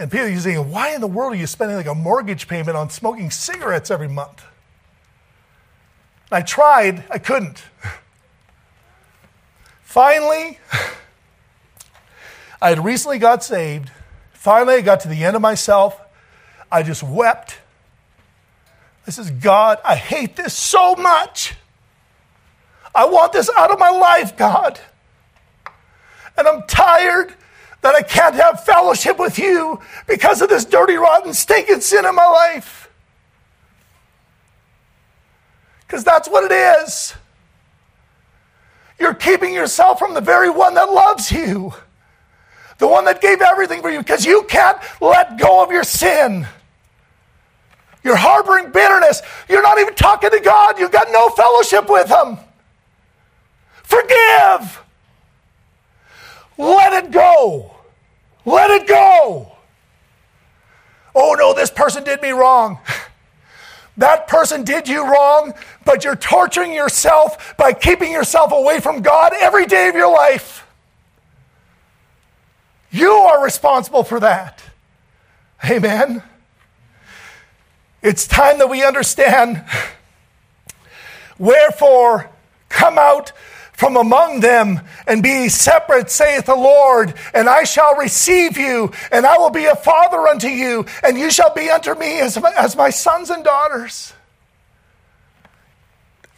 And people are saying, why in the world are you spending like a mortgage payment on smoking cigarettes every month? I tried, I couldn't. Finally, I had recently got saved. Finally, I got to the end of myself. I just wept. I says, God, I hate this so much. I want this out of my life, God. And I'm tired that I can't have fellowship with you because of this dirty, rotten, stinking sin in my life. Because that's what it is. You're keeping yourself from the very one that loves you, the one that gave everything for you, because you can't let go of your sin. You're harboring bitterness. You're not even talking to God. You've got no fellowship with Him. Forgive. Let it go. Let it go. Oh no, this person did me wrong. That person did you wrong, but you're torturing yourself by keeping yourself away from God every day of your life. You are responsible for that. Amen. It's time that we understand. Wherefore, come out from among them and be separate, saith the Lord, and I shall receive you, and I will be a father unto you, and you shall be unto me as, as my sons and daughters.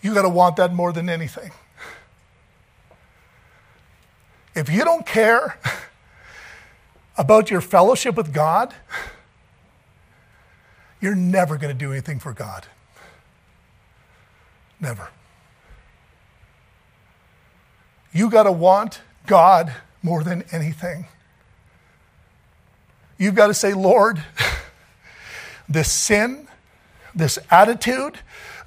You got to want that more than anything. If you don't care about your fellowship with God, you're never going to do anything for God. Never. You got to want God more than anything. You've got to say, Lord, this sin, this attitude,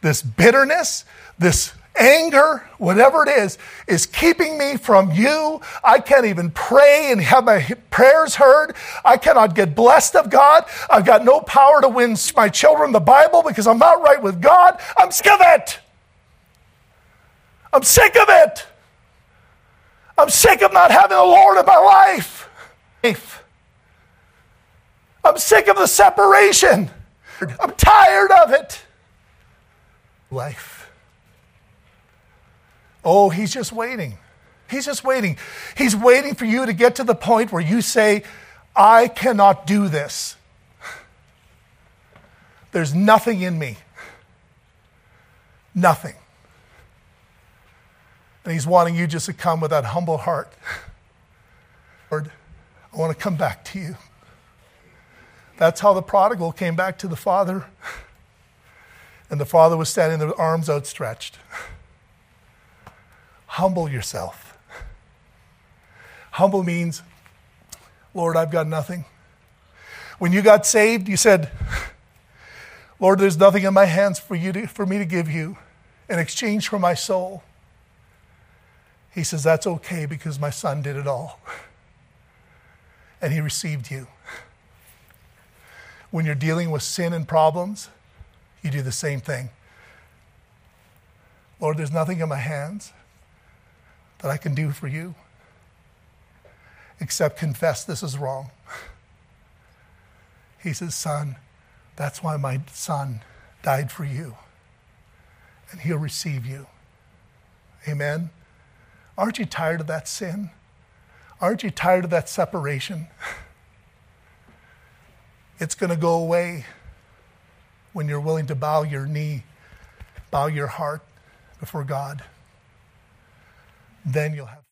this bitterness, this anger, whatever it is, is keeping me from you. I can't even pray and have my prayers heard. I cannot get blessed of God. I've got no power to win my children the Bible because I'm not right with God. I'm sick of it. I'm sick of it. I'm sick of not having the Lord in my life. I'm sick of the separation. I'm tired of it. Life. Oh, he's just waiting. He's just waiting. He's waiting for you to get to the point where you say, I cannot do this. There's nothing in me. Nothing. And he's wanting you just to come with that humble heart. Lord, I want to come back to you. That's how the prodigal came back to the father. And the father was standing there, with arms outstretched. Humble yourself. Humble means, Lord, I've got nothing. When you got saved, you said, Lord, there's nothing in my hands for, you to, for me to give you in exchange for my soul. He says, That's okay because my son did it all. And he received you. When you're dealing with sin and problems, you do the same thing. Lord, there's nothing in my hands that I can do for you except confess this is wrong. He says, Son, that's why my son died for you, and he'll receive you. Amen. Aren't you tired of that sin? Aren't you tired of that separation? It's going to go away when you're willing to bow your knee, bow your heart before God. Then you'll have.